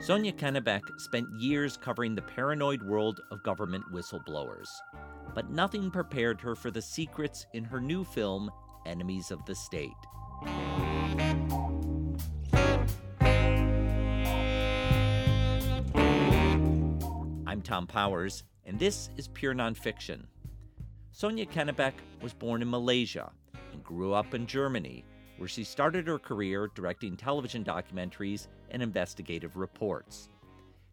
Sonia Kennebeck spent years covering the paranoid world of government whistleblowers, but nothing prepared her for the secrets in her new film, Enemies of the State. I'm Tom Powers, and this is Pure Nonfiction. Sonia Kennebeck was born in Malaysia and grew up in Germany, where she started her career directing television documentaries and investigative reports.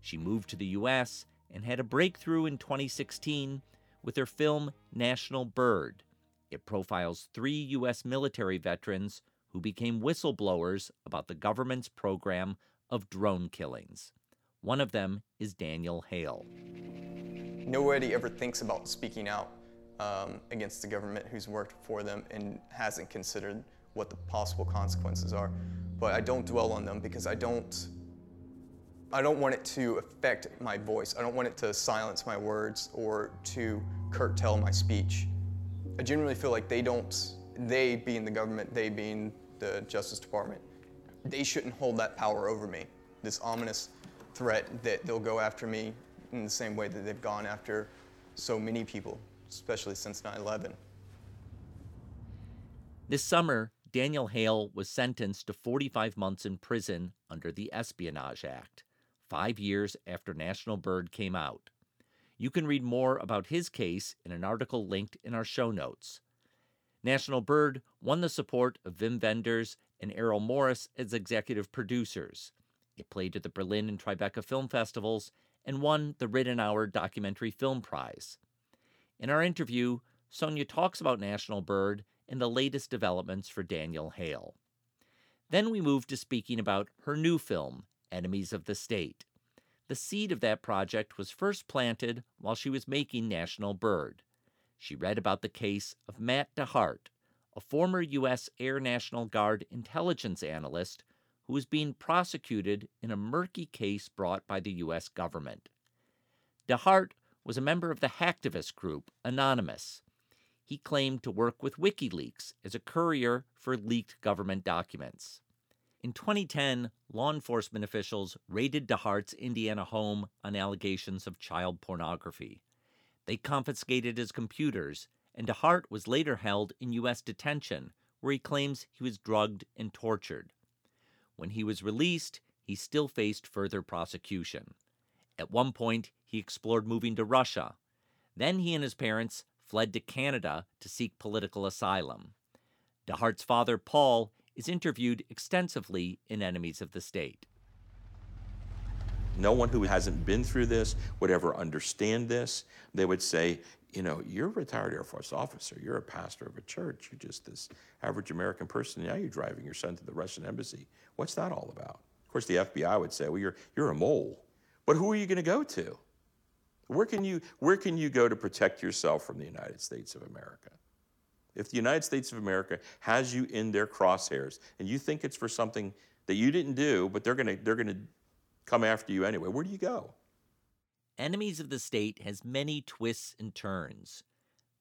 She moved to the U.S. and had a breakthrough in 2016 with her film National Bird. It profiles three U.S. military veterans who became whistleblowers about the government's program of drone killings. One of them is Daniel Hale. Nobody ever thinks about speaking out um, against the government who's worked for them and hasn't considered what the possible consequences are. But I don't dwell on them because I don't I don't want it to affect my voice. I don't want it to silence my words or to curtail my speech. I genuinely feel like they don't, they being the government, they being the Justice Department, they shouldn't hold that power over me. This ominous threat that they'll go after me in the same way that they've gone after so many people, especially since 9 11. This summer, Daniel Hale was sentenced to 45 months in prison under the Espionage Act five years after National Bird came out. You can read more about his case in an article linked in our show notes. National Bird won the support of Wim Wenders and Errol Morris as executive producers. It played at the Berlin and Tribeca Film Festivals and won the Ridenhour Documentary Film Prize. In our interview, Sonia talks about National Bird and the latest developments for Daniel Hale. Then we move to speaking about her new film, Enemies of the State. The seed of that project was first planted while she was making National Bird. She read about the case of Matt DeHart, a former U.S. Air National Guard intelligence analyst who was being prosecuted in a murky case brought by the U.S. government. DeHart was a member of the hacktivist group Anonymous. He claimed to work with WikiLeaks as a courier for leaked government documents. In 2010, law enforcement officials raided DeHart's Indiana home on allegations of child pornography. They confiscated his computers, and DeHart was later held in U.S. detention, where he claims he was drugged and tortured. When he was released, he still faced further prosecution. At one point, he explored moving to Russia. Then he and his parents fled to Canada to seek political asylum. DeHart's father, Paul, is interviewed extensively in Enemies of the State. No one who hasn't been through this would ever understand this. They would say, you know, you're a retired Air Force officer, you're a pastor of a church, you're just this average American person, now you're driving your son to the Russian embassy. What's that all about? Of course, the FBI would say, well, you're, you're a mole. But who are you going to go to? Where can, you, where can you go to protect yourself from the United States of America? If the United States of America has you in their crosshairs and you think it's for something that you didn't do, but they're going to they're going to come after you anyway, where do you go? Enemies of the State has many twists and turns.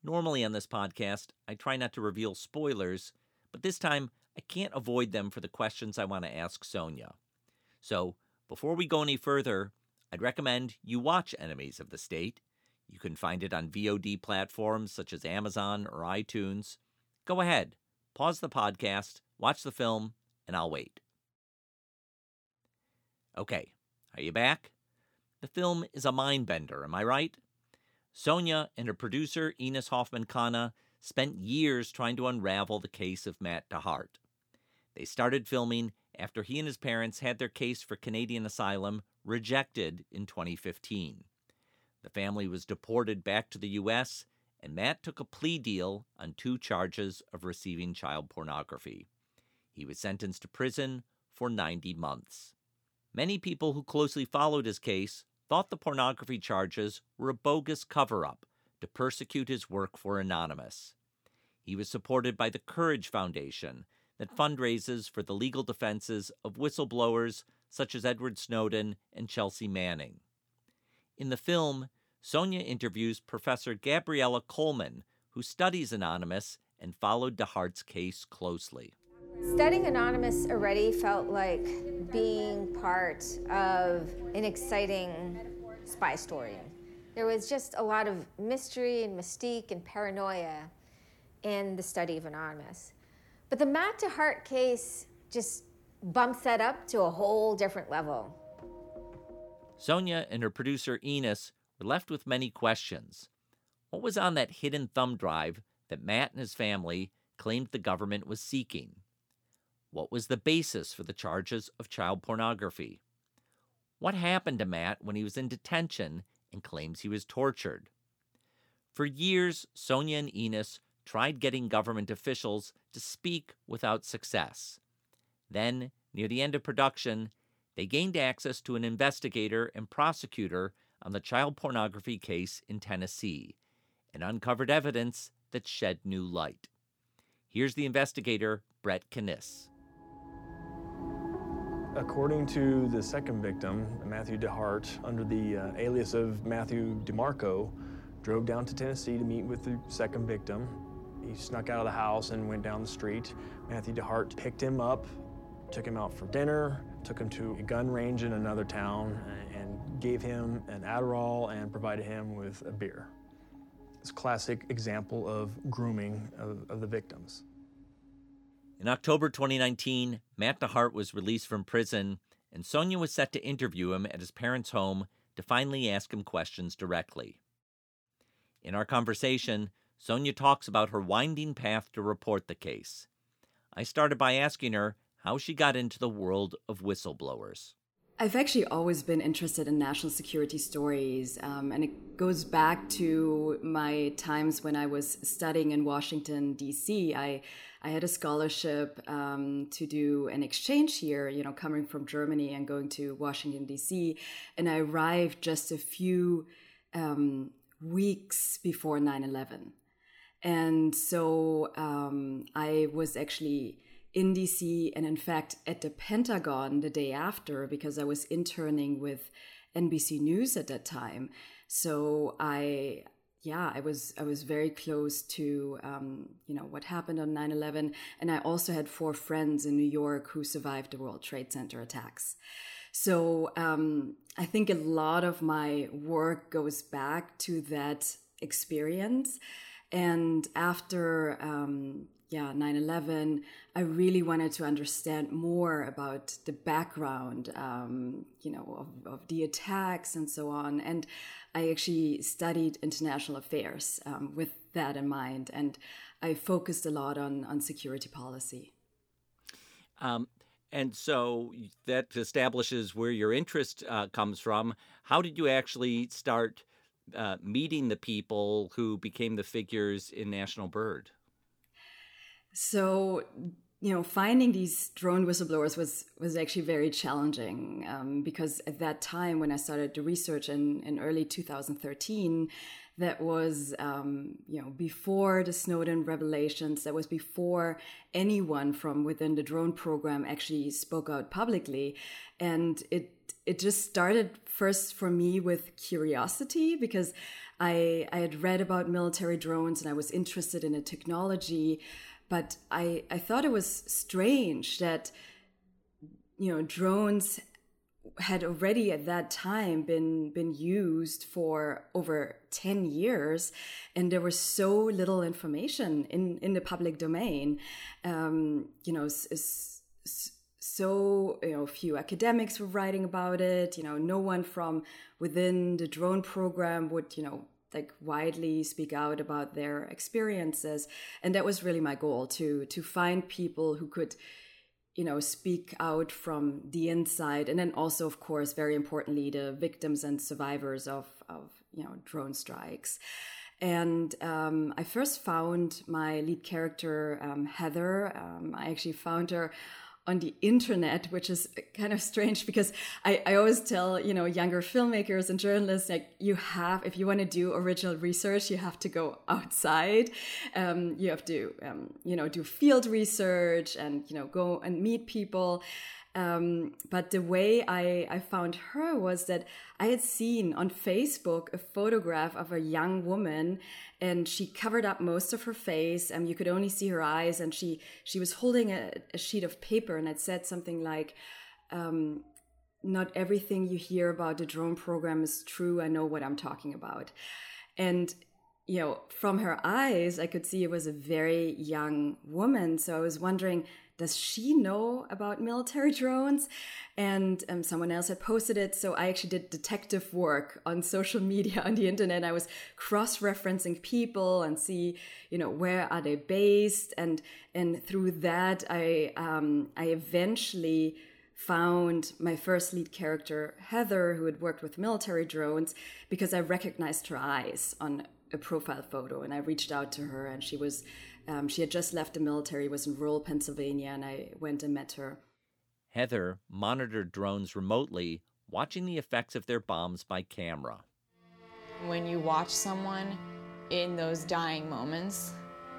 Normally on this podcast, I try not to reveal spoilers, but this time I can't avoid them for the questions I want to ask Sonia. So, before we go any further, I'd recommend you watch Enemies of the State you can find it on VOD platforms such as Amazon or iTunes. Go ahead, pause the podcast, watch the film, and I'll wait. Okay, are you back? The film is a mind bender, am I right? Sonia and her producer, Ines Hofmann Kanna, spent years trying to unravel the case of Matt DeHart. They started filming after he and his parents had their case for Canadian asylum rejected in 2015. The family was deported back to the U.S., and Matt took a plea deal on two charges of receiving child pornography. He was sentenced to prison for 90 months. Many people who closely followed his case thought the pornography charges were a bogus cover up to persecute his work for Anonymous. He was supported by the Courage Foundation that fundraises for the legal defenses of whistleblowers such as Edward Snowden and Chelsea Manning. In the film, Sonia interviews Professor Gabriella Coleman, who studies Anonymous and followed DeHart's case closely. Studying Anonymous already felt like being part of an exciting spy story. There was just a lot of mystery and mystique and paranoia in the study of Anonymous. But the Matt DeHart case just bumps that up to a whole different level. Sonia and her producer Ines were left with many questions. What was on that hidden thumb drive that Matt and his family claimed the government was seeking? What was the basis for the charges of child pornography? What happened to Matt when he was in detention and claims he was tortured? For years, Sonia and Ines tried getting government officials to speak without success. Then, near the end of production, they gained access to an investigator and prosecutor on the child pornography case in Tennessee and uncovered evidence that shed new light. Here's the investigator, Brett Kniss. According to the second victim, Matthew DeHart, under the uh, alias of Matthew DeMarco, drove down to Tennessee to meet with the second victim. He snuck out of the house and went down the street. Matthew DeHart picked him up, took him out for dinner, took him to a gun range in another town, and gave him an Adderall and provided him with a beer. It's a classic example of grooming of, of the victims. In October 2019, Matt DeHart was released from prison, and Sonia was set to interview him at his parents' home to finally ask him questions directly. In our conversation, Sonia talks about her winding path to report the case. I started by asking her how she got into the world of whistleblowers. I've actually always been interested in national security stories, um, and it goes back to my times when I was studying in Washington, D.C. I, I had a scholarship um, to do an exchange here, you know, coming from Germany and going to Washington, D.C., and I arrived just a few um, weeks before 9 11. And so um, I was actually in DC and, in fact, at the Pentagon the day after because I was interning with NBC News at that time. So I, yeah, I was I was very close to um, you know what happened on 9/11, and I also had four friends in New York who survived the World Trade Center attacks. So um, I think a lot of my work goes back to that experience. And after um, yeah 9-11 i really wanted to understand more about the background um, you know of, of, the attacks and so on. And i actually studied international affairs um, with that in mind. And i focused a lot on on security policy. Um, and so that establishes where your interest uh, comes from. How did you actually start uh, meeting the people who became the figures in national bird so, you know, finding these drone whistleblowers was was actually very challenging um, because at that time, when I started the research in in early 2013, that was um, you know before the Snowden revelations. That was before anyone from within the drone program actually spoke out publicly, and it it just started first for me with curiosity because I I had read about military drones and I was interested in the technology but I, I thought it was strange that, you know, drones had already at that time been been used for over 10 years and there was so little information in in the public domain. Um, you know so you know few academics were writing about it you know no one from within the drone program would you know like widely speak out about their experiences. And that was really my goal to to find people who could you know speak out from the inside. And then also of course very importantly the victims and survivors of of you know drone strikes. And um, I first found my lead character, um, Heather. Um, I actually found her on the internet, which is kind of strange because I, I always tell, you know, younger filmmakers and journalists, like you have, if you want to do original research, you have to go outside. Um, you have to, um, you know, do field research and, you know, go and meet people. Um, but the way I, I found her was that I had seen on Facebook a photograph of a young woman and she covered up most of her face and you could only see her eyes and she, she was holding a, a sheet of paper and it said something like, um, not everything you hear about the drone program is true. I know what I'm talking about. And you know, from her eyes, I could see it was a very young woman. So I was wondering, does she know about military drones? And um, someone else had posted it. So I actually did detective work on social media, on the internet. I was cross-referencing people and see, you know, where are they based? And, and through that, I, um, I eventually found my first lead character, Heather, who had worked with military drones, because I recognized her eyes on a profile photo. And I reached out to her, and she was um, she had just left the military, was in rural Pennsylvania, and I went and met her. Heather monitored drones remotely, watching the effects of their bombs by camera. When you watch someone in those dying moments,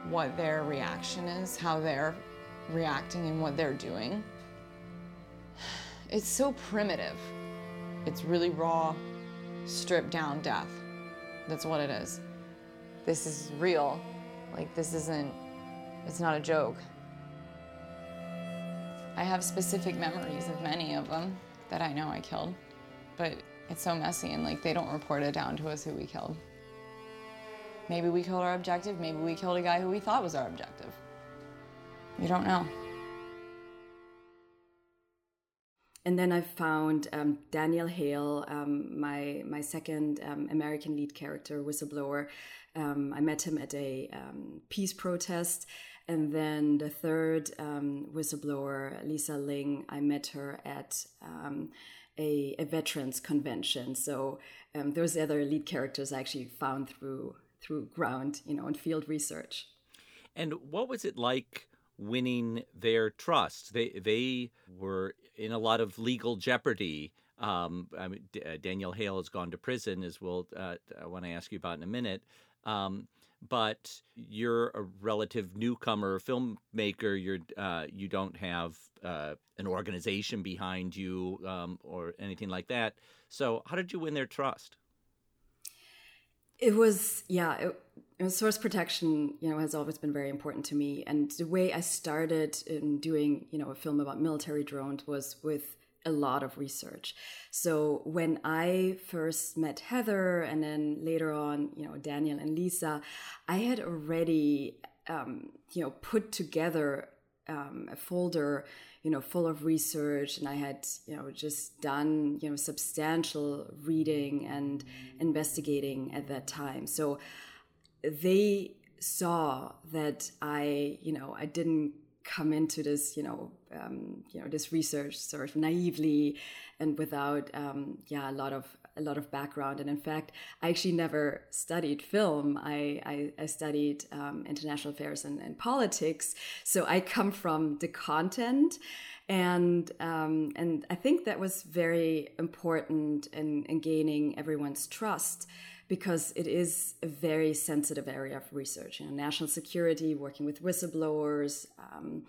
what their reaction is, how they're reacting, and what they're doing, it's so primitive. It's really raw, stripped down death. That's what it is. This is real. Like, this isn't, it's not a joke. I have specific memories of many of them that I know I killed, but it's so messy and like they don't report it down to us who we killed. Maybe we killed our objective, maybe we killed a guy who we thought was our objective. You don't know. And then I found um, Daniel Hale, um, my my second um, American lead character, whistleblower, um, I met him at a um, peace protest. And then the third um, whistleblower, Lisa Ling, I met her at a, a, veterans convention. So those other lead characters I actually found through through ground, you know, and field research. And what was it like winning their trust? They they were in a lot of legal jeopardy. Um, I mean, D- uh, Daniel Hale has gone to prison, as we'll uh, I want to ask you about in a minute. Um, but you're a relative newcomer filmmaker. You're uh, you don't have uh, an organization behind you um, or anything like that. So how did you win their trust? It was yeah. It, source protection, you know, has always been very important to me. And the way I started in doing, you know, a film about military drones was with a lot of research. So when I first met Heather and then later on, you know, Daniel and Lisa, I had already, um, you know, put together um, a folder, you know, full of research, and I had, you know, just done, you know, substantial reading and investigating at that time. So they saw that I, you know, I didn't come into this, you know, um, you know, this research sort of naively and without, um, yeah, a lot of a lot of background. And in fact, I actually never studied film. I I, I studied um, international affairs and, and, politics. So I come from the content, and um, and I think that was very important in, in gaining everyone's trust because it is a very sensitive area of research. You know, national security, working with whistleblowers, um,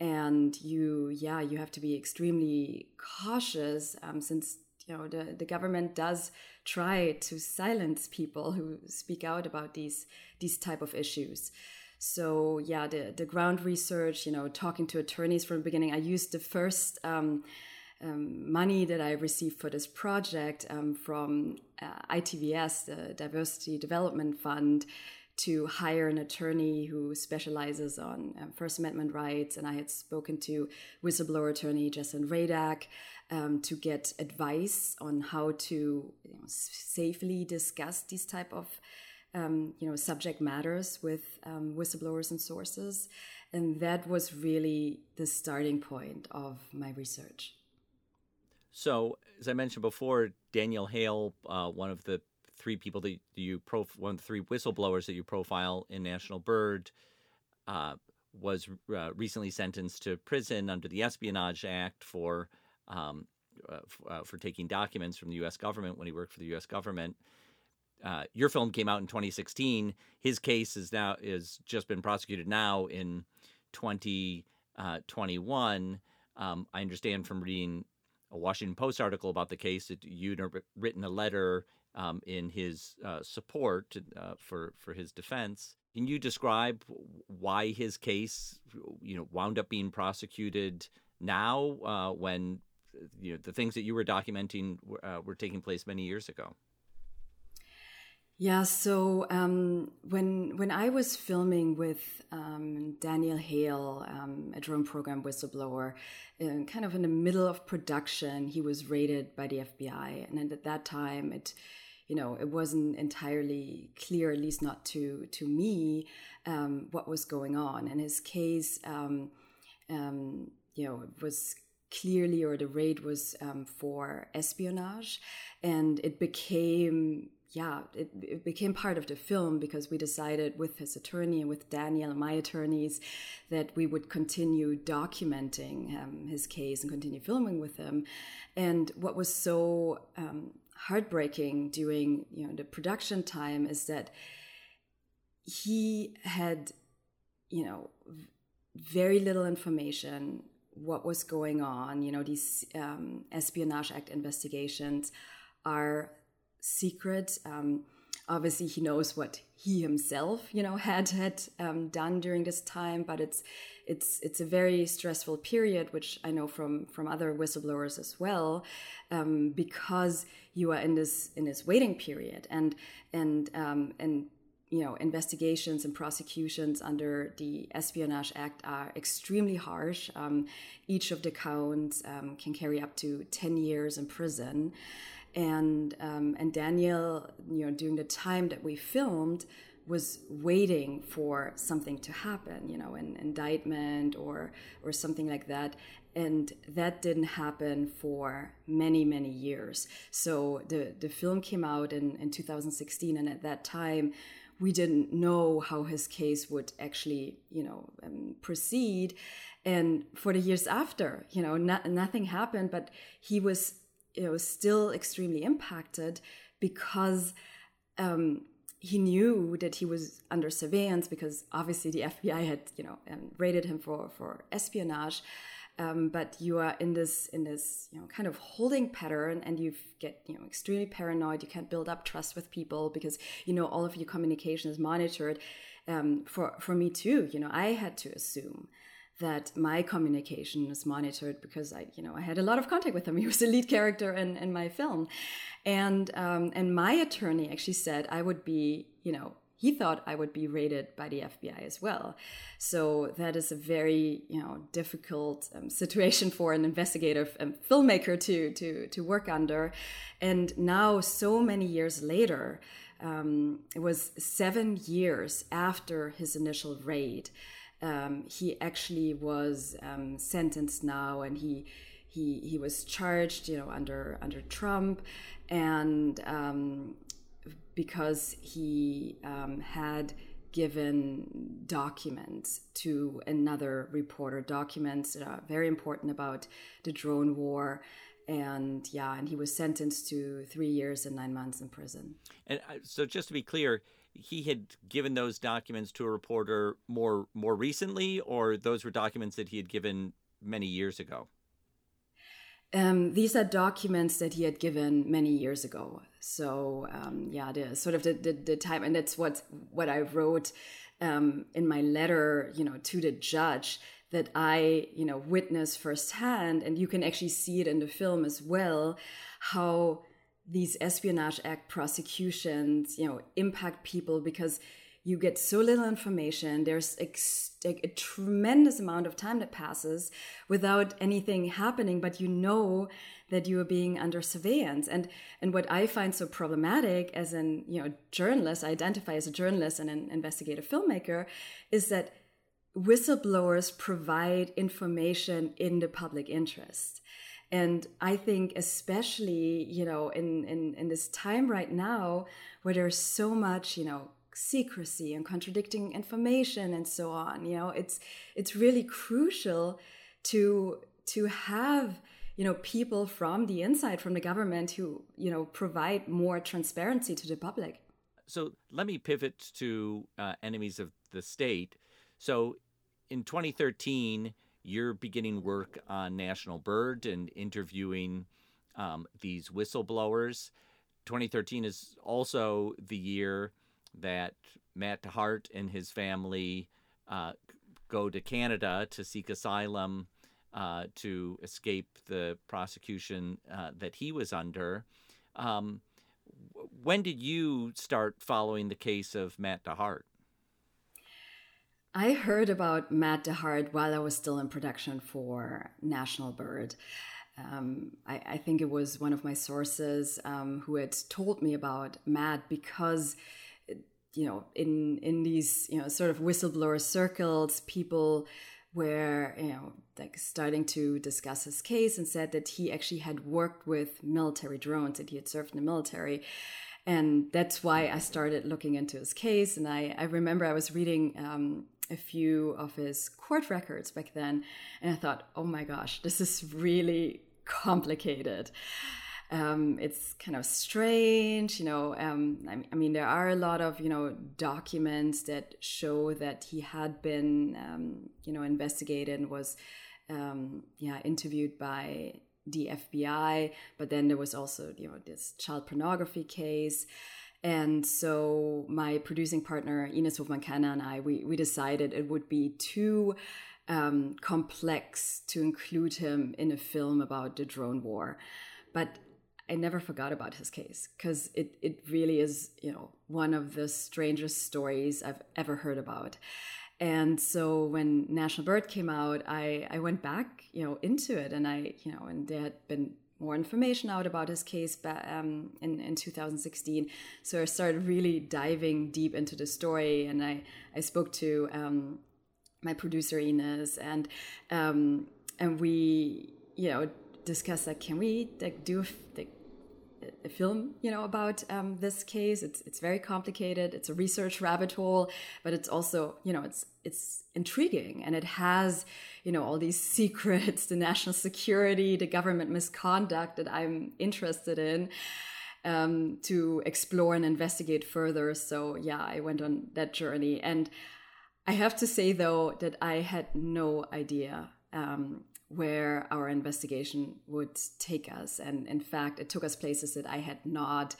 and you, yeah, you have to be extremely cautious um, since you know the, the government does try to silence people who speak out about these these type of issues. So yeah, the the ground research, you know, talking to attorneys from the beginning. I used the first. Um, um, money that I received for this project um, from uh, ITVS, the Diversity Development Fund, to hire an attorney who specializes on um, First Amendment rights. And I had spoken to whistleblower attorney Jesselyn Radack um, to get advice on how to you know, safely discuss these type of um, you know subject matters with um, whistleblowers and sources. And that was really the starting point of my research. So, as I mentioned before, Daniel Hale, uh, one of the three people that you prof- one of the three whistleblowers that you profile in National Bird, uh, was uh, recently sentenced to prison under the Espionage Act for um, uh, uh, for taking documents from the U.S. government when he worked for the U.S. government. Uh, your film came out in 2016. His case is now is just been prosecuted now in 2021. Um, I understand from reading a Washington Post article about the case that you'd written a letter um, in his uh, support uh, for for his defense. Can you describe why his case, you know, wound up being prosecuted now uh, when you know the things that you were documenting uh, were taking place many years ago? Yeah, so um, when when I was filming with um, Daniel Hale, um, a drone program whistleblower, kind of in the middle of production, he was raided by the FBI, and at that time, it you know it wasn't entirely clear, at least not to to me, um, what was going on. In his case, um, um, you know, it was clearly, or the raid was for espionage, and it became yeah, it, it, became part of the film because we decided with his attorney and with Daniel and my attorneys that we would continue documenting um, his case and continue filming with him. And what was so um, heartbreaking during you know the production time is that he had, you know, very little information what was going on. You know, these um, Espionage Act investigations are secret. Um, obviously, he knows what he himself, you know, had had um, done during this time, but it's it's it's a very stressful period, which I know from from other whistleblowers as well, um, because you are in this in this waiting period, and and um, and you know investigations and prosecutions under the espionage act are extremely harsh um, each of the counts um, can carry up to 10 years in prison and um, and Daniel, you know, during the time that we filmed, was waiting for something to happen, you know, an indictment or or something like that, and that didn't happen for many many years. So the the film came out in in 2016, and at that time. We didn't know how his case would actually, you know, um, proceed, and for the years after, you know, not, nothing happened. But he was you know still extremely impacted because um, he knew that he was under surveillance because obviously the FBI had you know um, raided him for for espionage. Um, but you are in this in this you know kind of holding pattern and you get you know extremely paranoid you can't build up trust with people because you know all of your communication is monitored um, for for me too you know i had to assume that my communication was monitored because I, you know, I had a lot of contact with him. He was the lead character in, in my film, and um, and my attorney actually said I would be, you know, he thought I would be raided by the FBI as well. So that is a very, you know, difficult um, situation for an investigative um, filmmaker to to to work under. And now, so many years later, um, it was seven years after his initial raid um, he actually was um, sentenced now, and he he he was charged, you know, under under Trump, and um, because he um, had given documents to another reporter, documents that are very important about the drone war. And yeah, and he was sentenced to three years and nine months in prison. And uh, so, just to be clear, he had given those documents to a reporter more more recently, or those were documents that he had given many years ago? Um, these are documents that he had given many years ago. So um, yeah, the sort of the, the, the, time, and that's what what I wrote um, in my letter, you know, to the judge that I you know witnessed firsthand, and you can actually see it in the film as well, how these espionage act prosecutions you know impact people because you get so little information. There's ex- a tremendous amount of time that passes without anything happening but you know that you are being under surveillance. And and what i find so problematic as an you know journalist i identify as a journalist and an investigative filmmaker is that whistleblowers provide information in the public interest and I think, especially, you know, in, in, in this time right now where there's so much, you know, secrecy and contradicting information and so on, you know, it's it's really crucial to to have you know people from the inside from the government who you know provide more transparency to the public. So let me pivot to uh, enemies of the state. So in 2013 you're beginning work on National Bird and interviewing um, these whistleblowers. 2013 is also the year that Matt DeHart and his family uh, go to Canada to seek asylum uh, to escape the prosecution uh, that he was under. Um, when did you start following the case of Matt DeHart? I heard about Matt DeHart while I was still in production for National Bird. Um, I, I, think it was one of my sources um, who had told me about Matt because, you know, in in these you know sort of whistleblower circles, people were you know like starting to discuss his case and said that he actually had worked with military drones and he had served in the military. And that's why I started looking into his case. And I, I remember I was reading um, a few of his court records back then, and I thought, oh my gosh, this is really complicated. Um, it's kind of strange, you know. Um, I, I, mean, there are a lot of you know documents that show that he had been, um, you know, investigated and was, um, yeah, interviewed by the FBI. But then there was also you know this child pornography case. And so my producing partner, Ines Hofmann-Kanna and I, we, we decided it would be too um, complex to include him in a film about the drone war. But I never forgot about his case because it, it really is, you know, one of the strangest stories I've ever heard about. And so when National Bird came out, I, I went back, you know, into it and I, you know, and there had been more information out about his case um, in, in 2016. So I started really diving deep into the story, and I, I spoke to um, my producer Ines, and um, and we you know discussed like, can we like do like, a film, you know, about um, this case. It's it's very complicated. It's a research rabbit hole, but it's also, you know, it's it's intriguing and it has, you know, all these secrets, the national security, the government misconduct that I'm interested in um, to explore and investigate further. So yeah, I went on that journey, and I have to say though that I had no idea um, where our investigation would take us. And in fact, it took us places that I had not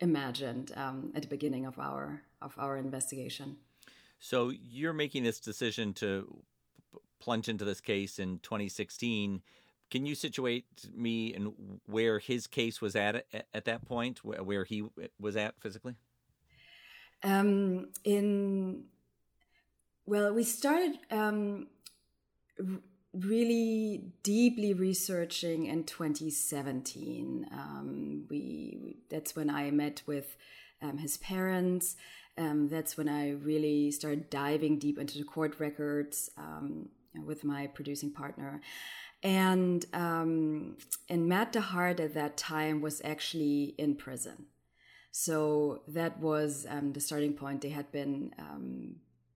imagined um, at the beginning of our of our investigation. So you're making this decision to plunge into this case in 2016. Can you situate me in where his case was at at that point, where he was at physically? Um, in well, we started um, really deeply researching in 2017. Um, we, we, that's when I met with um, his parents. Um, that's when I really started diving deep into the court records um, with my producing partner. And um, and Matt DeHart at that time was actually in prison. So that was um, the starting point. They had been,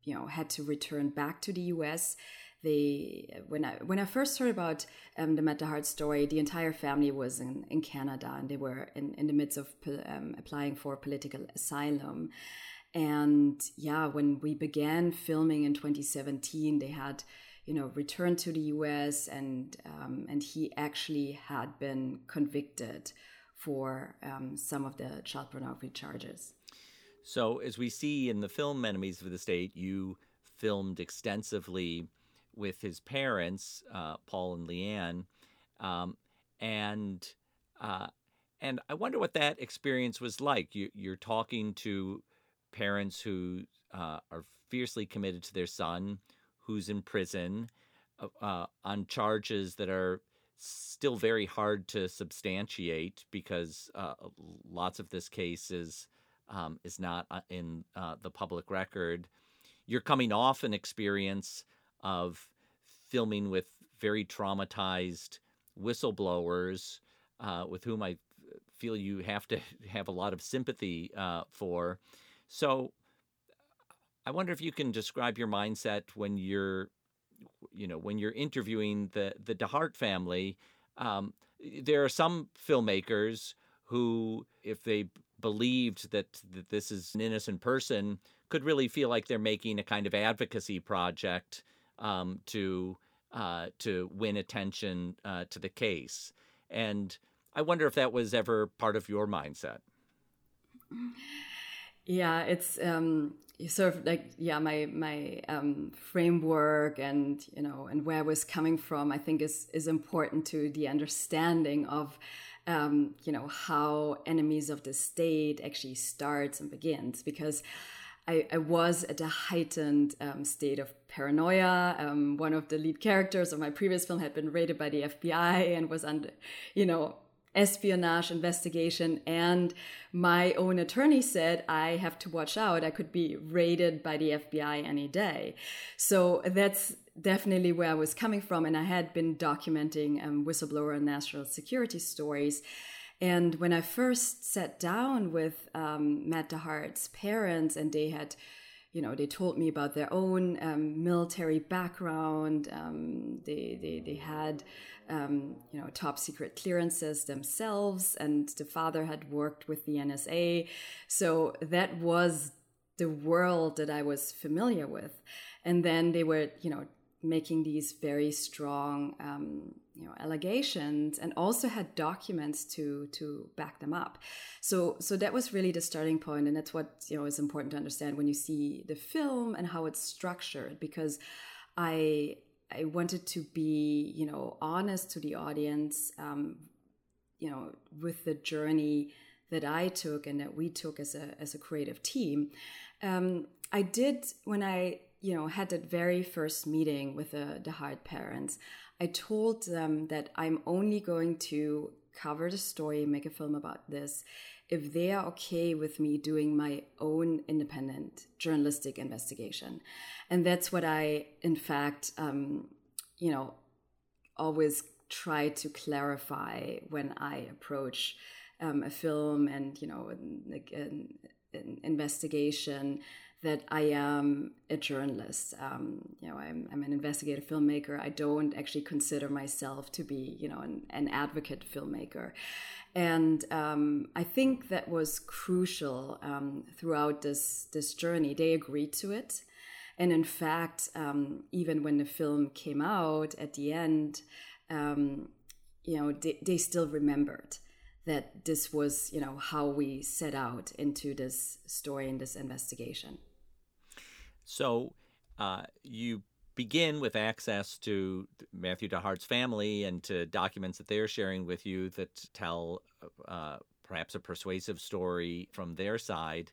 you know, had to return back to the U.S they when I when I first heard about um, the Matt DeHart story, the entire family was in, in Canada and they were in, in the midst of um, applying for political asylum. And yeah, when we began filming in 2017, they had you know returned to the U.S. and um, and he actually had been convicted for um, some of the child pornography charges. So, as we see in the film Enemies of the State, you filmed extensively with his parents, uh, Paul and Leanne, um, and uh, and I wonder what that experience was like. You, are talking to parents who uh, are fiercely committed to their son, who's in prison uh, uh, on charges that are still very hard to substantiate because uh, lots of this case is um, is not in the public record. You're coming off an experience of filming with very traumatized whistleblowers uh, with whom I feel you have to have a lot of sympathy uh, for. So I wonder if you can describe your mindset when you're, you know, when you're interviewing the the DeHart family. Um, there are some filmmakers who, if they believed that, that this is an innocent person, could really feel like they're making a kind of advocacy project um, to uh, to win attention uh, to the case. And I wonder if that was ever part of your mindset. Yeah, it's um, sort of like yeah, my my um, framework and you know and where I was coming from. I think is is important to the understanding of um, you know how enemies of the state actually starts and begins because. I, I was at a heightened um, state of paranoia. Um, one of the lead characters of my previous film had been raided by the FBI and was under, you know, espionage investigation. And my own attorney said, I have to watch out. I could be raided by the FBI any day. So that's definitely where I was coming from. And I had been documenting um, whistleblower and national security stories. And when I first sat down with um, Matt DeHart's parents, and they had, you know, they told me about their own um, military background. Um, they, they, they had um, you know, top secret clearances themselves, and the father had worked with the NSA. So that was the world that I was familiar with. And then they were, you know, making these very strong, um, you know, allegations, and also had documents to to back them up. So, so that was really the starting point, and that's what you know is important to understand when you see the film and how it's structured, because I I wanted to be, you know, honest to the audience, um, you know, with the journey that I took and that we took as a as a creative team. Um, I did when I, you know, had that very first meeting with the DeHart parents. I told them that I'm only going to cover the story, make a film about this, if they are okay with me doing my own independent journalistic investigation. And that's what I, in fact, um, you know, always try to clarify when I approach um, a film and, you know, an, an, an investigation that I am a journalist. Um, you know, I'm, I'm, an investigative filmmaker. I don't actually consider myself to be, you know, an, an advocate filmmaker. And um, I think that was crucial um, throughout this this journey. They agreed to it, and in fact, um, even when the film came out at the end, um, you know, they, they still remembered that this was, you know, how we set out into this story and this investigation. So uh, you begin with access to Matthew DeHart's family and to documents that they're sharing with you that tell uh, perhaps a persuasive story from their side.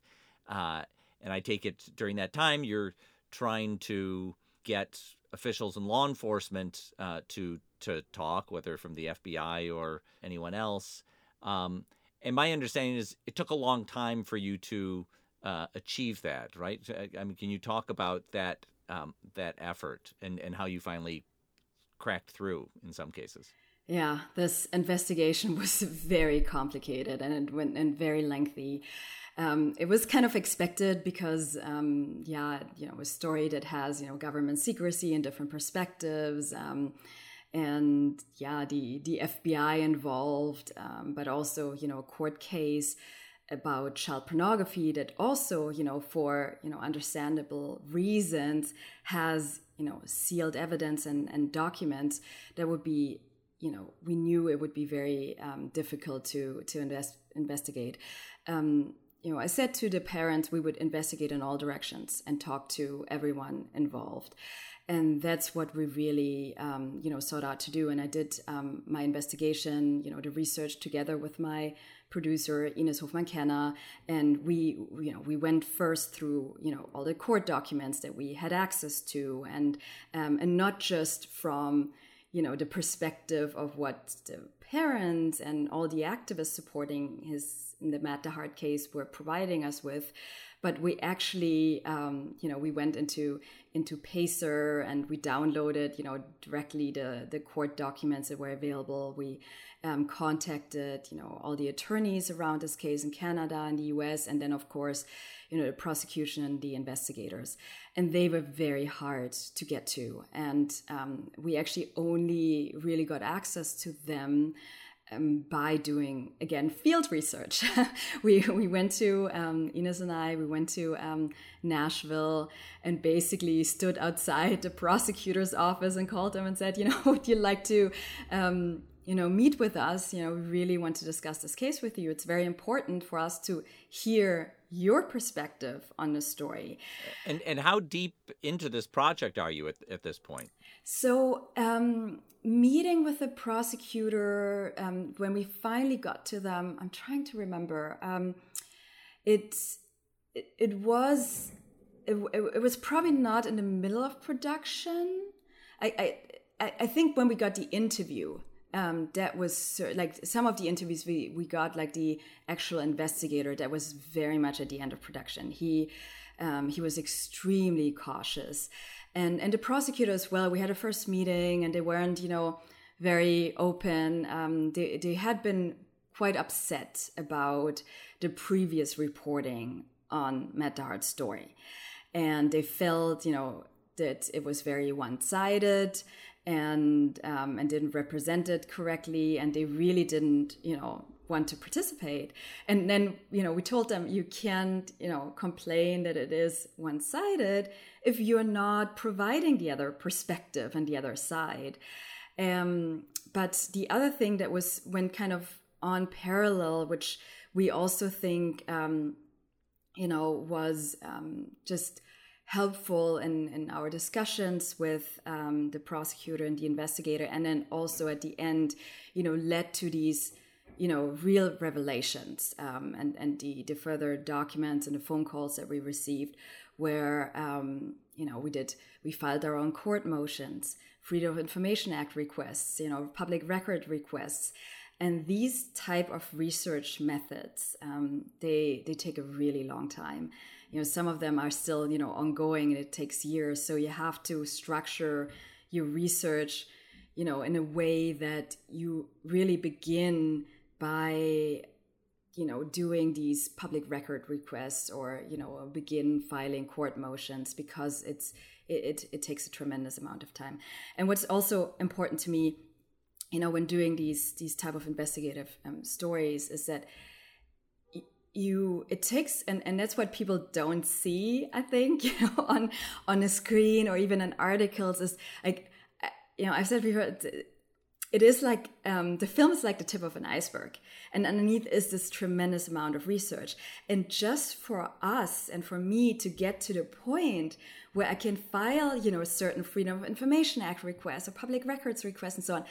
Uh, and I take it during that time you're trying to get officials and law enforcement uh, to to talk, whether from the FBI or anyone else. Um, and my understanding is it took a long time for you to uh, achieve that, right? I mean, can you talk about that um, that effort and, and how you finally cracked through in some cases? Yeah, this investigation was very complicated and it went and very lengthy. Um, it was kind of expected because, um, yeah, you know, a story that has you know government secrecy and different perspectives, um, and yeah, the the FBI involved, um, but also you know a court case about child pornography that also, you know, for, you know, understandable reasons has, you know, sealed evidence and, and documents that would be, you know, we knew it would be very um, difficult to, to invest, investigate. Um, you know, I said to the parents we would investigate in all directions and talk to everyone involved. And that's what we really, um, you know, sought out to do. And I did um, my investigation, you know, the research together with my producer Ines Hofmann and we you know we went first through you know all the court documents that we had access to, and um, and not just from you know the perspective of what the parents and all the activists supporting his in the Matt DeHart case were providing us with, but we actually um, you know we went into into pacer and we downloaded you know directly the the court documents that were available. We um, contacted you know all the attorneys around this case in canada and the us and then of course you know the prosecution and the investigators. And they were very hard to get to. And um, we actually only really got access to them um, by doing again field research. we we went to um, Ines and I. We went to um, Nashville and basically stood outside the prosecutor's office and called them and said, you know, would you like to um, you know meet with us you know we really want to discuss this case with you it's very important for us to hear your perspective on the story and and how deep into this project are you at, at this point so um, meeting with the prosecutor um, when we finally got to them i'm trying to remember um, it, it, it was it, it, was probably not in the middle of production. I, I i think when we got the interview um, that was like some of the interviews we, we got like the actual investigator that was very much at the end of production. He um, he was extremely cautious and and the prosecutor as well we had a first meeting and they weren't you know very open. Um, they, they had been quite upset about the previous reporting on matt DeHart's story. And they felt you know that it was very one-sided and um, and didn't represent it correctly, and they really didn't, you know, want to participate. And then, you know, we told them you can't, you know, complain that it is one-sided if you're not providing the other perspective and the other side. Um, but the other thing that was when kind of on parallel, which we also think, um, you know, was um, just helpful in, in our discussions with um, the prosecutor and the investigator and then also at the end you know led to these you know real revelations um, and and the, the further documents and the phone calls that we received where um, you know we did we filed our own court motions freedom of information act requests you know public record requests. And these type of research methods um, they they take a really long time. You know some of them are still you know ongoing and it takes years. So you have to structure your research you know in a way that you really begin by you know doing these public record requests or you know begin filing court motions because it's it, it, it takes a tremendous amount of time. And what's also important to me you know when doing these these type of investigative um, stories is that you it takes and, and that's what people don't see i think you know on on a screen or even in articles is like you know i've said before it is like um, the film is like the tip of an iceberg and underneath is this tremendous amount of research and just for us and for me to get to the point where i can file you know a certain freedom of information act request or public records request and so on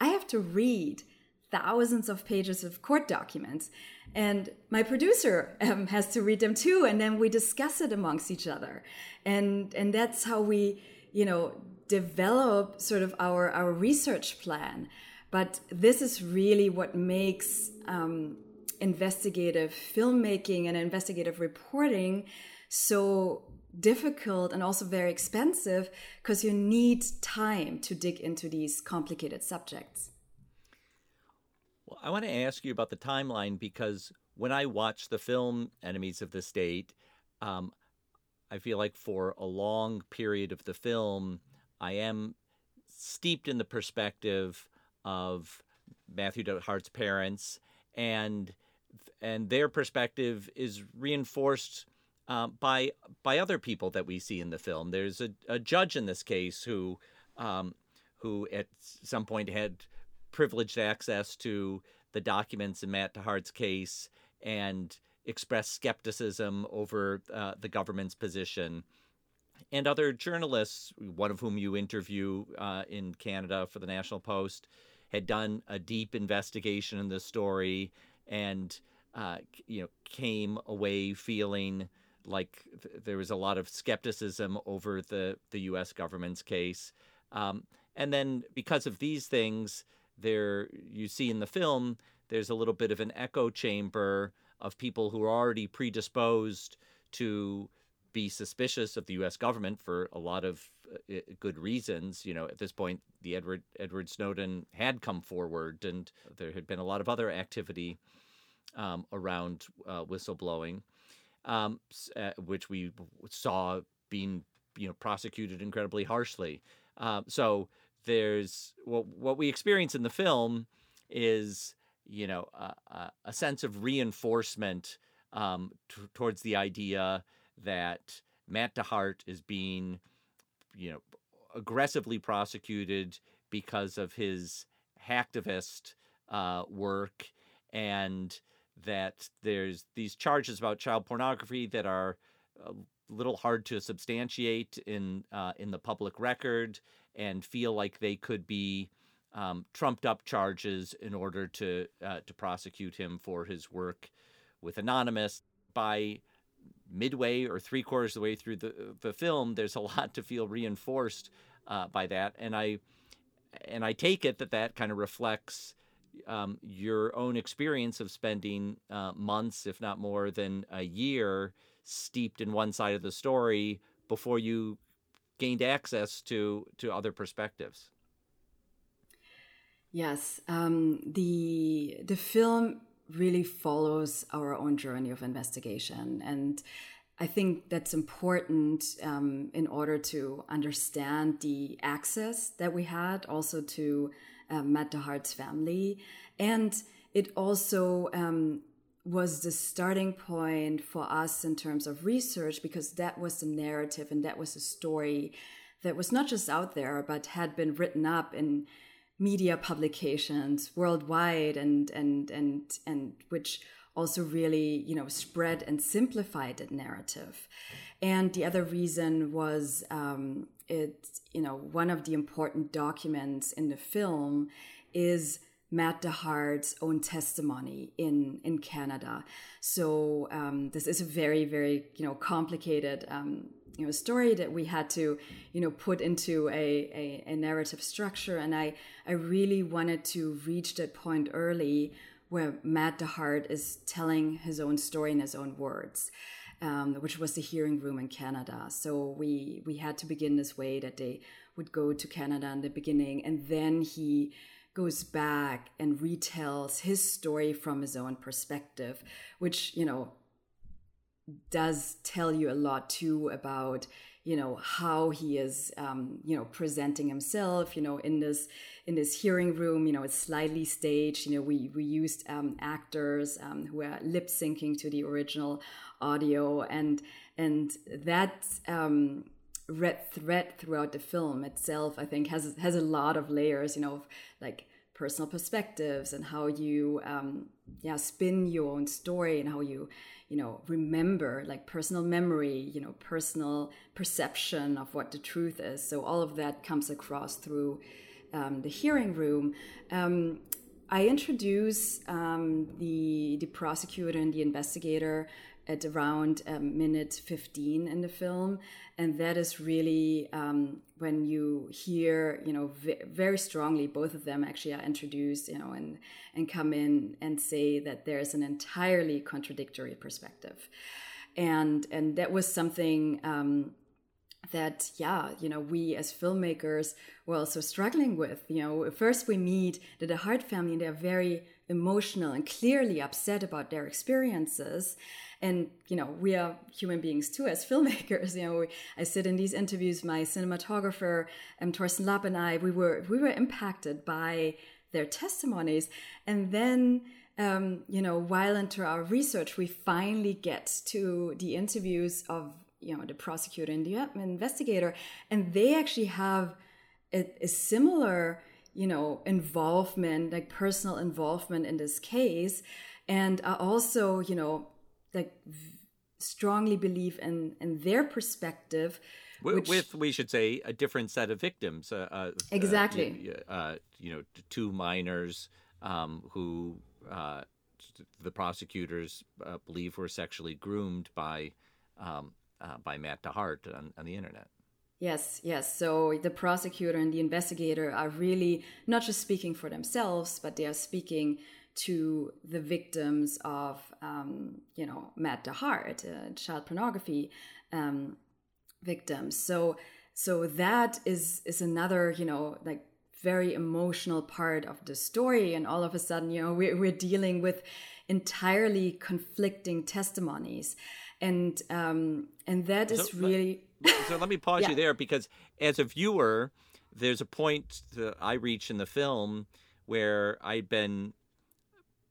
i have to read thousands of pages of court documents. And my producer um, has to read them too, and then we discuss it amongst each other. And, and that's how we, you know, develop sort of our, our research plan. But this is really what makes um, investigative filmmaking and investigative reporting so difficult and also very expensive because you need time to dig into these complicated subjects. Well, I want to ask you about the timeline because when I watch the film Enemies of the State, um, I feel like for a long period of the film, I am steeped in the perspective of Matthew DeHart's parents, and and their perspective is reinforced uh, by by other people that we see in the film. There's a, a judge in this case who um, who at some point had privileged access to the documents in Matt DeHart's case and expressed skepticism over uh, the government's position. And other journalists, one of whom you interview uh, in Canada for the National Post, had done a deep investigation in the story and uh, you know came away feeling like th- there was a lot of skepticism over the the U.S. government's case. Um, and then because of these things, there you see in the film there's a little bit of an echo chamber of people who are already predisposed to be suspicious of the U.S. government for a lot of uh, good reasons. You know, at this point, the Edward Edward Snowden had come forward, and there had been a lot of other activity um, around uh, whistleblowing, um, uh, which we saw being you know prosecuted incredibly harshly. Um, so there's what what we experience in the film is you know, a, a sense of reinforcement um, t- towards the idea that Matt DeHart is being, you know, aggressively prosecuted because of his hacktivist uh, work, and that there's these charges about child pornography that are a little hard to substantiate in uh, in the public record, and feel like they could be um, trumped up charges in order to uh, to prosecute him for his work with Anonymous. By midway or three quarters of the way through the the film, there's a lot to feel reinforced uh, by that, and I and I take it that that kind of reflects um, your own experience of spending uh, months, if not more than a year, steeped in one side of the story before you gained access to to other perspectives. Yes, um, the the film really follows our own journey of investigation, and I think that's important um, in order to understand the access that we had also to um, Matt DeHart's family, and it also um, was the starting point for us in terms of research because that was the narrative and that was the story that was not just out there but had been written up in media publications worldwide and and and and which also really you know spread and simplified that narrative and the other reason was um, it you know one of the important documents in the film is Matt DeHart's own testimony in in Canada. So um, this is a very very you know complicated um, you know a story that we had to you know put into a, a, a narrative structure, and I I really wanted to reach that point early where Matt DeHart is telling his own story in his own words. Um, which was the hearing room in Canada. So we we had to begin this way that they would go to Canada in the beginning, and then he goes back and retells his story from his own perspective, which, you know, does tell you a lot too about you know how he is um, you know presenting himself you know in this in this hearing room you know it's slightly staged you know we we used um, actors um, who are lip syncing to the original audio and and that um, red thread throughout the film itself, I think, has has a lot of layers. You know, of like personal perspectives and how you um, yeah spin your own story and how you you know remember like personal memory you know personal perception of what the truth is. So all of that comes across through um, the hearing room. Um, i introduce um, the the prosecutor and the investigator at around um, minute 15 in the film. And that is really um, when you hear you know v- very strongly both of them actually are introduced you know and and come in and say that there's an entirely contradictory perspective. And and that was something um, that yeah you know we as filmmakers were also struggling with. You know first we meet the DeHart family and they're very emotional and clearly upset about their experiences. And you know we are human beings too as filmmakers you know we, i sit in these interviews my cinematographer um, torsten lapp and i we were we were impacted by their testimonies. And then um, you know while into our research we finally get to the interviews of you know the prosecutor and the investigator. And they actually have a, a similar you know involvement like personal involvement in this case and are also you know like strongly believe in in their perspective which, with we should say a different set of victims uh, uh, exactly uh, uh, you know two minors um, who uh, the prosecutors uh, believe were sexually groomed by um, by Matt DeHart on, on the internet. Yes, yes. So the prosecutor and the investigator are really not just speaking for themselves, but they are speaking to the victims of, um, you know, Matt DeHart, uh, child pornography um, victims. So, so that is is another, you know, like very emotional part of the story. And all of a sudden, you know, we're, we're dealing with entirely conflicting testimonies, and um, and that is so, really. so let me pause yeah. you there because as a viewer, there's a point that I reach in the film where I'd been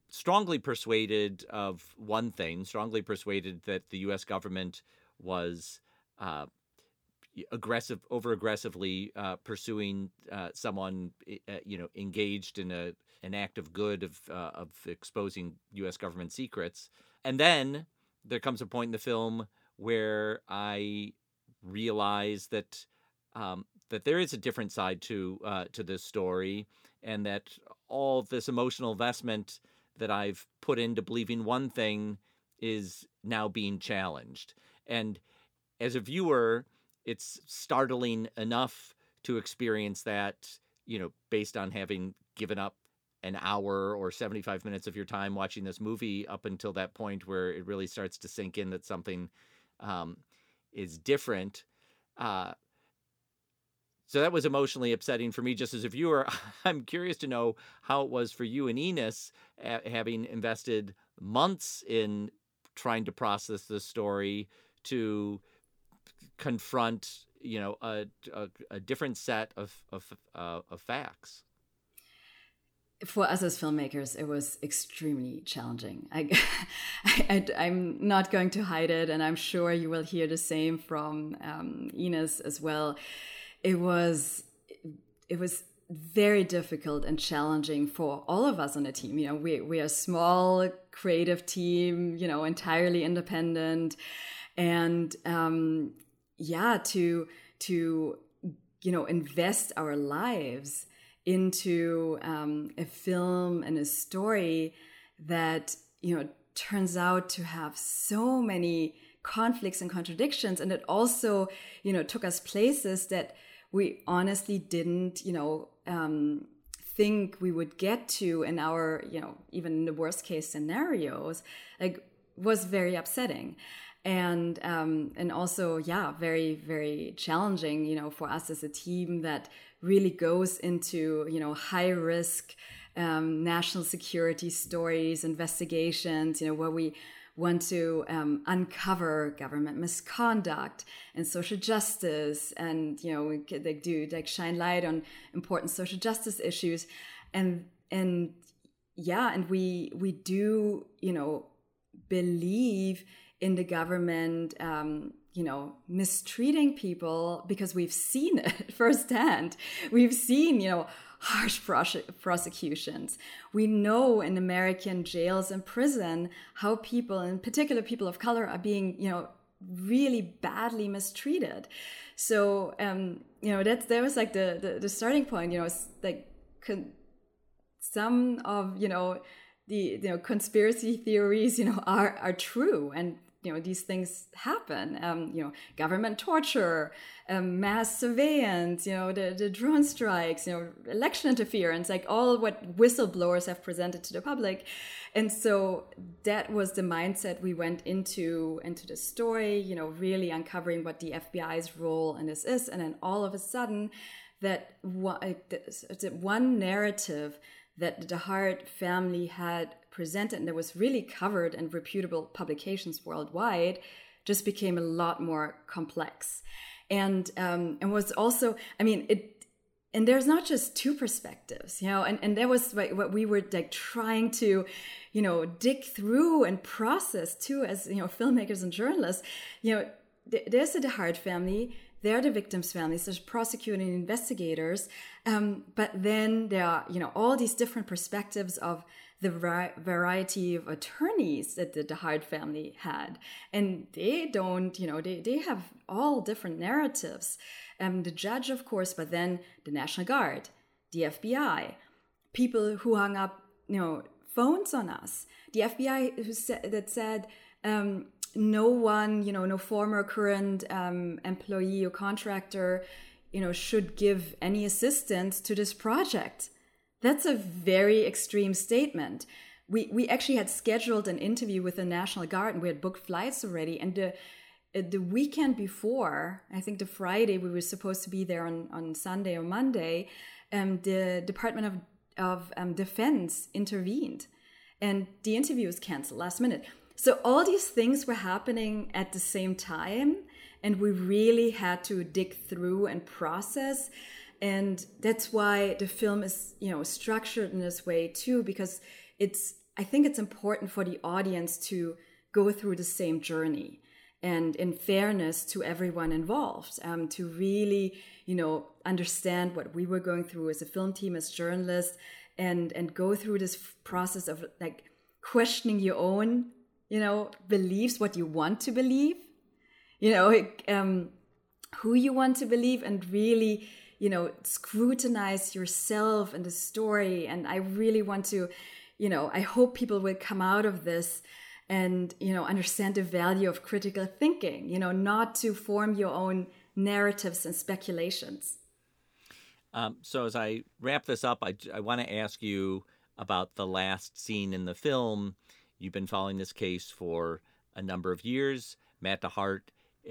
strongly persuaded of one thing, strongly persuaded that the U.S. government was uh, aggressive, over aggressively uh, pursuing uh, someone, uh, you know, engaged in a an act of good of uh, of exposing U.S. government secrets, and then there comes a point in the film where I realize that um, that there is a different side to uh, to this story, and that all this emotional investment that I've put into believing one thing is now being challenged. And as a viewer, it's startling enough to experience that, you know, based on having given up an hour or 75 minutes of your time watching this movie up until that point where it really starts to sink in that something um, is different. Uh, so that was emotionally upsetting for me just as a viewer. I'm curious to know how it was for you and Ines, having invested months in trying to process this story to confront, you know, a, a, a different set of of, uh, of facts for us as filmmakers, it was extremely challenging. I, I, am not going to hide it, and I'm sure you will hear the same from um, Ines as well. It was, it was very difficult and challenging for all of us on the team. You know, we we are a small creative team. You know, entirely independent, and um, yeah, to to you know invest our lives into um, a film and a story that you know turns out to have so many conflicts and contradictions. And it also you know took us places that we honestly didn't you know um, think we would get to in our you know even in the worst case scenarios like was very upsetting. And um, and also yeah very very challenging you know for us as a team that really goes into you know high risk um, national security stories, investigations, you know, where we want to um, uncover government misconduct and social justice, and you know, they do like shine light on important social justice issues, and and yeah, and we we do you know believe in the government. Um, you know, mistreating people because we've seen it firsthand. We've seen, you know, harsh prosecutions. We know in American jails and prison how people, in particular people of color, are being, you know, really badly mistreated. So, um, you know, that's that was like the the, the starting point. You know, it's like con- some of you know the you know conspiracy theories you know are are true and you know these things happen. Um, you know government torture um, mass surveillance you know the, the drone strikes you know election interference like all what whistleblowers have presented to the public. And so that was the mindset we went into into the story you know really uncovering what the fbi's role in this is. And then all of a sudden that one, one narrative that the DeHart family had presented and that was really covered in reputable publications worldwide just became a lot more complex. And um, and was also i mean it and there's not just two perspectives you know and, and that was what we were like trying to you know dig through and process too as you know filmmakers and journalists. You know there's the DeHart family they're the victims' families, there's prosecuting investigators, um, but then there are you know all these different perspectives of the variety of attorneys that the DeHart family had. And they don't, you know, they, they have all different narratives. Um, the judge, of course, but then the National Guard, the FBI, people who hung up, you know, phones on us, the FBI who that said, um, no one, you know, no former current um, employee or contractor, you know, should give any assistance to this project that's a very extreme statement. We, we actually had scheduled an interview with the National Guard and we had booked flights already. And the, uh, the weekend before, I think the Friday, we were supposed to be there on, on Sunday or Monday, um, the Department of, of um, Defense intervened and the interview was canceled last minute. So all these things were happening at the same time, and we really had to dig through and process and that's why the film is you know structured in this way too because it's I think it's important for the audience to go through the same journey and in fairness to everyone involved um, to really you know understand what we were going through as a film team as journalists and and go through this process of like questioning your own you know beliefs what you want to believe you know um, who you want to believe and really you know scrutinize yourself and the story. And i really want to you know i hope people will come out of this and you know understand the value of critical thinking you know not to form your own narratives and speculations. Um, so as i wrap this up i, I want to ask you about the last scene in the film. You've been following this case for a number of years. Matt DeHart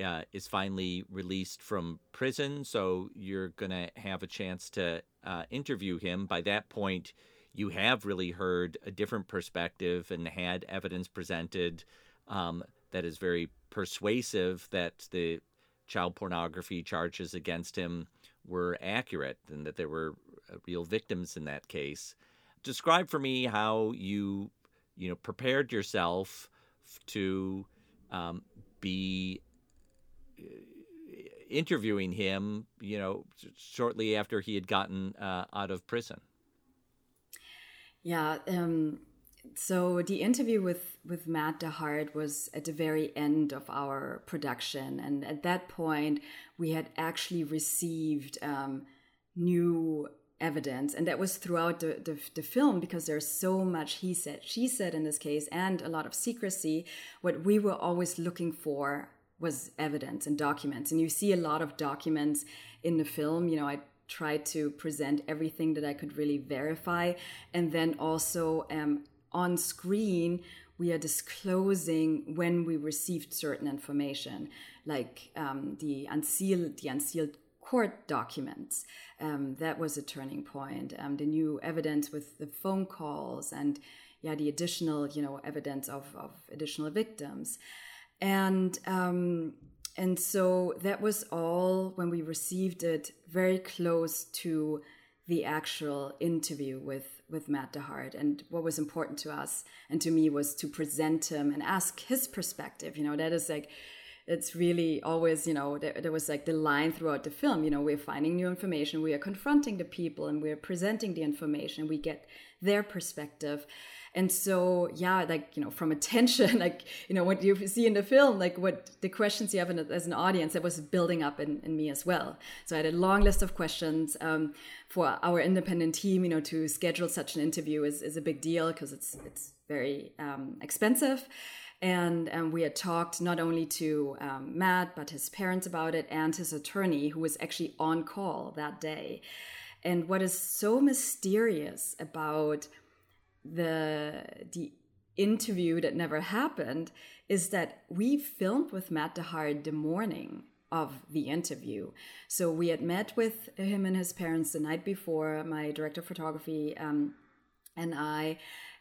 uh, is finally released from prison, so you're going to have a chance to uh, interview him. By that point, you have really heard a different perspective and had evidence presented um, that is very persuasive that the child pornography charges against him were accurate and that there were uh, real victims in that case. Describe for me how you, you know, prepared yourself to um, be interviewing him, you know, shortly after he had gotten uh, out of prison. Yeah. Um, so the interview with with Matt DeHart was at the very end of our production, and at that point, we had actually received um, new evidence and that was throughout the, the, the, film because there's so much he said she said in this case and a lot of secrecy what we were always looking for was evidence and documents. And you see a lot of documents in the film. You know, I tried to present everything that I could really verify. And then also um, on screen, we are disclosing when we received certain information, like um, the unsealed, the unsealed court documents. Um, that was a turning point. Um, the new evidence with the phone calls and yeah, the additional, you know, evidence of, of additional victims and um, and so that was all when we received it very close to the actual interview with with Matt DeHart and what was important to us and to me was to present him and ask his perspective. You know that is like it's really always you know there, there was like the line throughout the film. You know we're finding new information we are confronting the people and we're presenting the information. We get their perspective and so, yeah, like, you know, from attention, like, you know, what you see in the film, like what the questions you have in, as an audience, that was building up in, in me as well. So I had a long list of questions um, for our independent team, you know, to schedule such an interview is, is a big deal because it's, it's very um, expensive. And um, we had talked not only to um, Matt, but his parents about it and his attorney, who was actually on call that day. And what is so mysterious about the the interview that never happened is that we filmed with Matt DeHart the morning of the interview. So we had met with him and his parents the night before, my director of photography um, and I.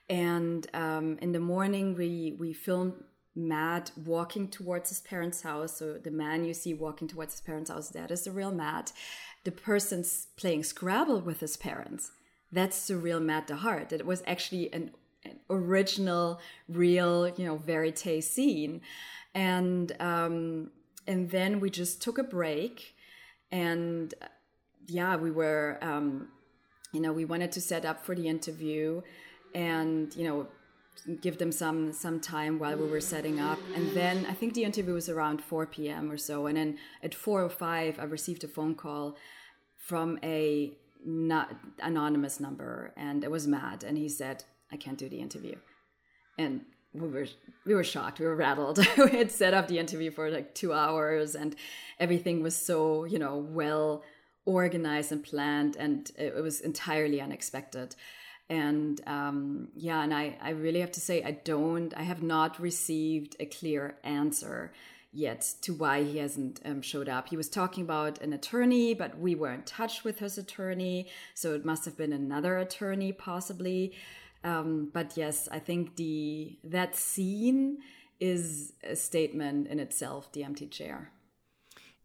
And um, in the morning, we, we filmed Matt walking towards his parents' house. So the man you see walking towards his parents' house, that is the real Matt. The person's playing Scrabble with his parents that's the real Matt DeHart. That it was actually an, an original, real, you know, verite scene, and um, and then we just took a break, and yeah, we were, um, you know, we wanted to set up for the interview, and you know give them some some time while we were setting up and then i think the interview was around 4 p.m or so and then at 4 or 5 i received a phone call from a not anonymous number and it was Matt and he said I can't do the interview. And we were we were shocked we were rattled. We had set up the interview for like 2 hours and everything was so you know well organized and planned and it, was entirely unexpected. And um, yeah and I, I really have to say i don't i have not received a clear answer yet to why he hasn't um, showed up. He was talking about an attorney, but we were in touch with his attorney, so it must have been another attorney, possibly. Um, but yes, I think the that scene is a statement in itself. The empty chair.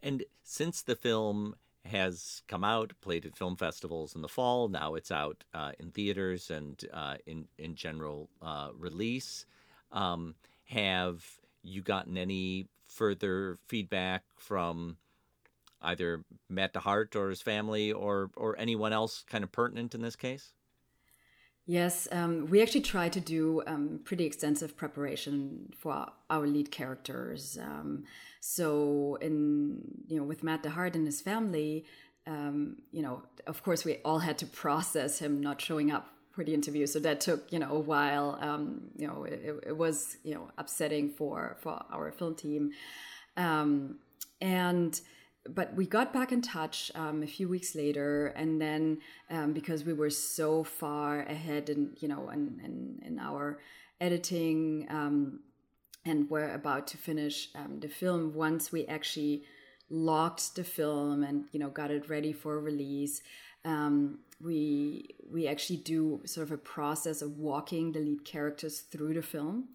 And since the film has come out, played at film festivals in the fall. Now it's out uh, in theaters and uh, in in general uh, release. Um, have you gotten any further feedback from either Matt DeHart or his family or or anyone else kind of pertinent in this case? Yes, um, we actually try to do um, pretty extensive preparation for our lead characters. Um, so, in you know, with Matt DeHart and his family, um, you know, of course, we all had to process him not showing up for the interview. So that took you know a while. Um, you know, it, it, was you know upsetting for for our film team, um, and but we got back in touch um, a few weeks later, and then um, because we were so far ahead, in you know, in in, in our editing, um, and we're about to finish um, the film. Once we actually locked the film and you know got it ready for release, um, we we actually do sort of a process of walking the lead characters through the film,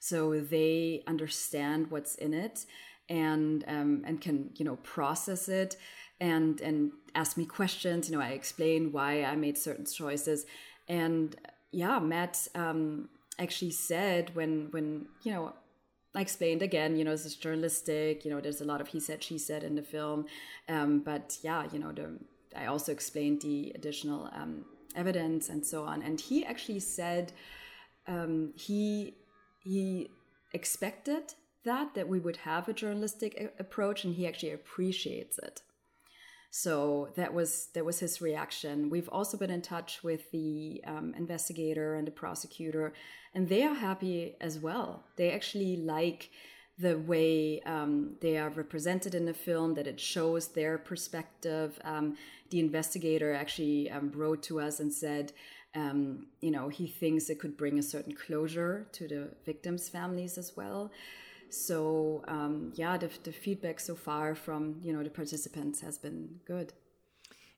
so they understand what's in it and um, and can you know process it and and ask me questions. You know, I explain why I made certain choices, and yeah, Matt um, actually said when when you know I explained again, you know, this is journalistic, you know, there's a lot of he said, she said in the film. Um, but yeah, you know, the, I also explained the additional um, evidence and so on. And he actually said um, he, he expected that that we would have a journalistic approach and he actually appreciates it. So that was that was his reaction. We've also been in touch with the um, investigator and the prosecutor and they are happy as well. They actually like the way um, they are represented in the film that it shows their perspective um, the investigator actually um, wrote to us and said um, you know he thinks it could bring a certain closure to the victims families as well so um, yeah, the, the feedback so far from you know the participants has been good.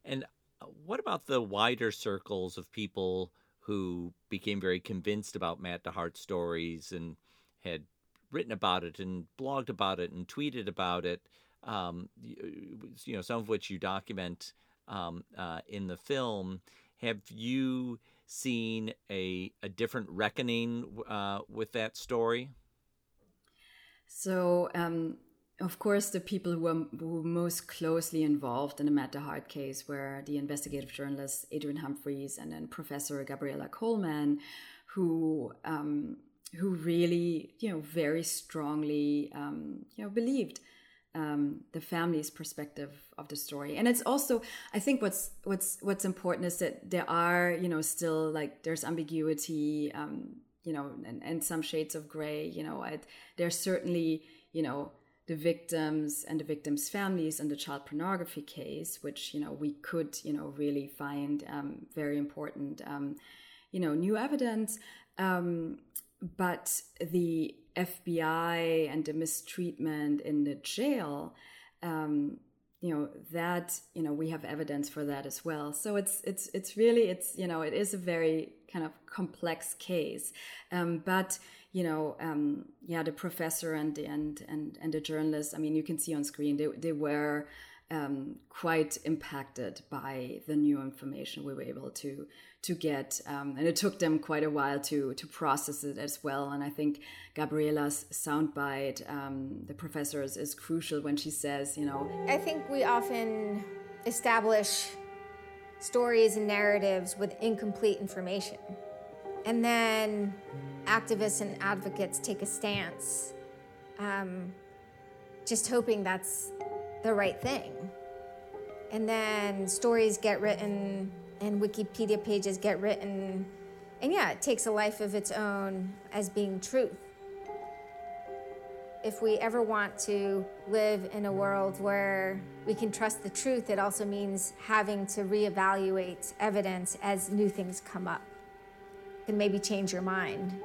And uh, what about the wider circles of people who became very convinced about Matt DeHart's stories and had written about it and blogged about it and tweeted about it? Um, you know, some of which you document um, uh, in the film. Have you seen a a different reckoning uh, with that story? So, um, of course, the people who were, who were, most closely involved in the Matt DeHart case were the investigative journalist Adrian Humphreys and then Professor Gabriella Coleman, who um, who really, you know, very strongly, um, you know, believed um, the family's perspective of the story. And it's also, I think, what's what's what's important is that there are, you know, still like there's ambiguity um, you know, and, and some shades of gray. You know, I, there's certainly, you know, the victims and the victims' families and the child pornography case, which you know we could, you know, really find um, very important, um, you know, new evidence. Um, but the FBI and the mistreatment in the jail, um, you know that you know we have evidence for that as well. So it's it's it's really it's you know it is a very kind of complex case. Um, but you know um, yeah the professor and and and and the journalist i mean you can see on screen they, they were um, quite impacted by the new information we were able to to get, um, and it took them quite a while to to process it as well. And I think Gabriella's soundbite, um, the professors, is crucial when she says, you know, I think we often establish stories and narratives with incomplete information, and then activists and advocates take a stance, um, just hoping that's the right thing. And then stories get written and Wikipedia pages get written. And yeah, it takes a life of its own as being truth. If we ever want to live in a world where we can trust the truth, it also means having to reevaluate evidence as new things come up. and maybe change your mind.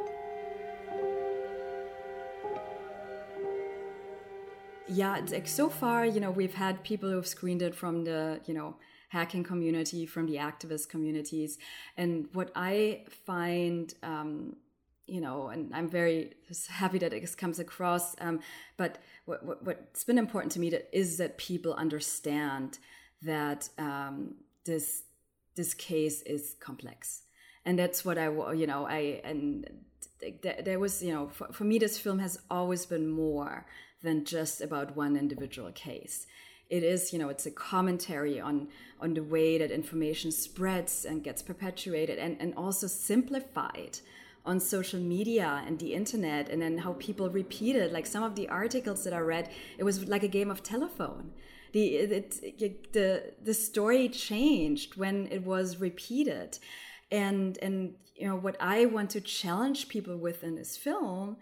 yeah like so far you know we've had people who've screened it from the you know hacking community from the activist communities. And what i find um, you know and i'm very happy that it comes across um, but what, what, what's been important to me that is that people understand that um, this this case is complex, and that's what I you know I and there was you know for, for me this film has always been more than just about one individual case it is you know it's a commentary on on the way that information spreads and gets perpetuated and and also simplified on social media and the internet and then how people repeat it. Like some of the articles that i read it was like a game of telephone. The it, the the story changed when it was repeated. And and you know what i want to challenge people with in this film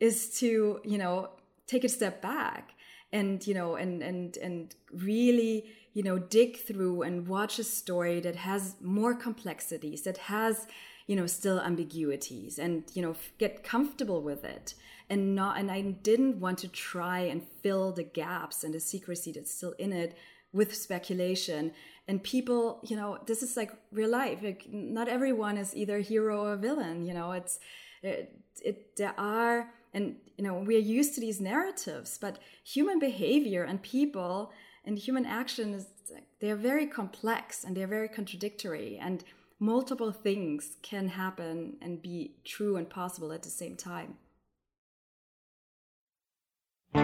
is to you know take a step back and you know and and and really you know dig through and watch a story that has more complexities that has you know still ambiguities and you know get comfortable with it. And not and i didn't want to try and fill the gaps and the secrecy that's still in it with speculation. And people you know this is like real life. Like not everyone is either hero or villain you know? It's it, it there are and you know we're used to these narratives but human behavior and people and human action is they're very complex and they're very contradictory and multiple things can happen and be true and possible at the same time. I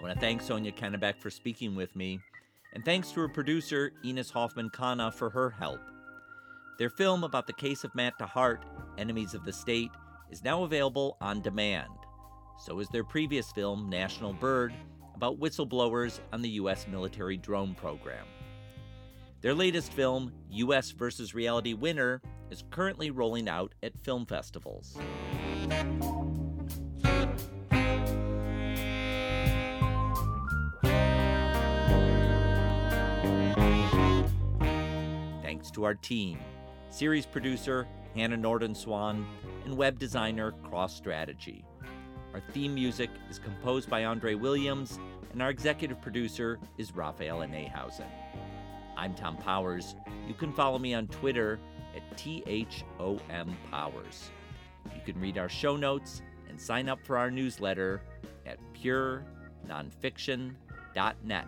want to thank Sonia Kennebeck for speaking with me, and thanks to her producer, Ines Hofmann Kanna, for her help. Their film about the case of Matt DeHart, Enemies of the State, is now available on demand. So is their previous film, National Bird, about whistleblowers on the U.S. military drone program. Their latest film, US vs. Reality Winner, is currently rolling out at film festivals. Thanks to our team series producer Hannah Norden Swan and web designer Cross Strategy. Our theme music is composed by Andre Williams, and our executive producer is Raphael Nehausen. I'm Thom Powers. You can follow me on Twitter at THOM Powers. You can read our show notes and sign up for our newsletter at purenonfiction.net.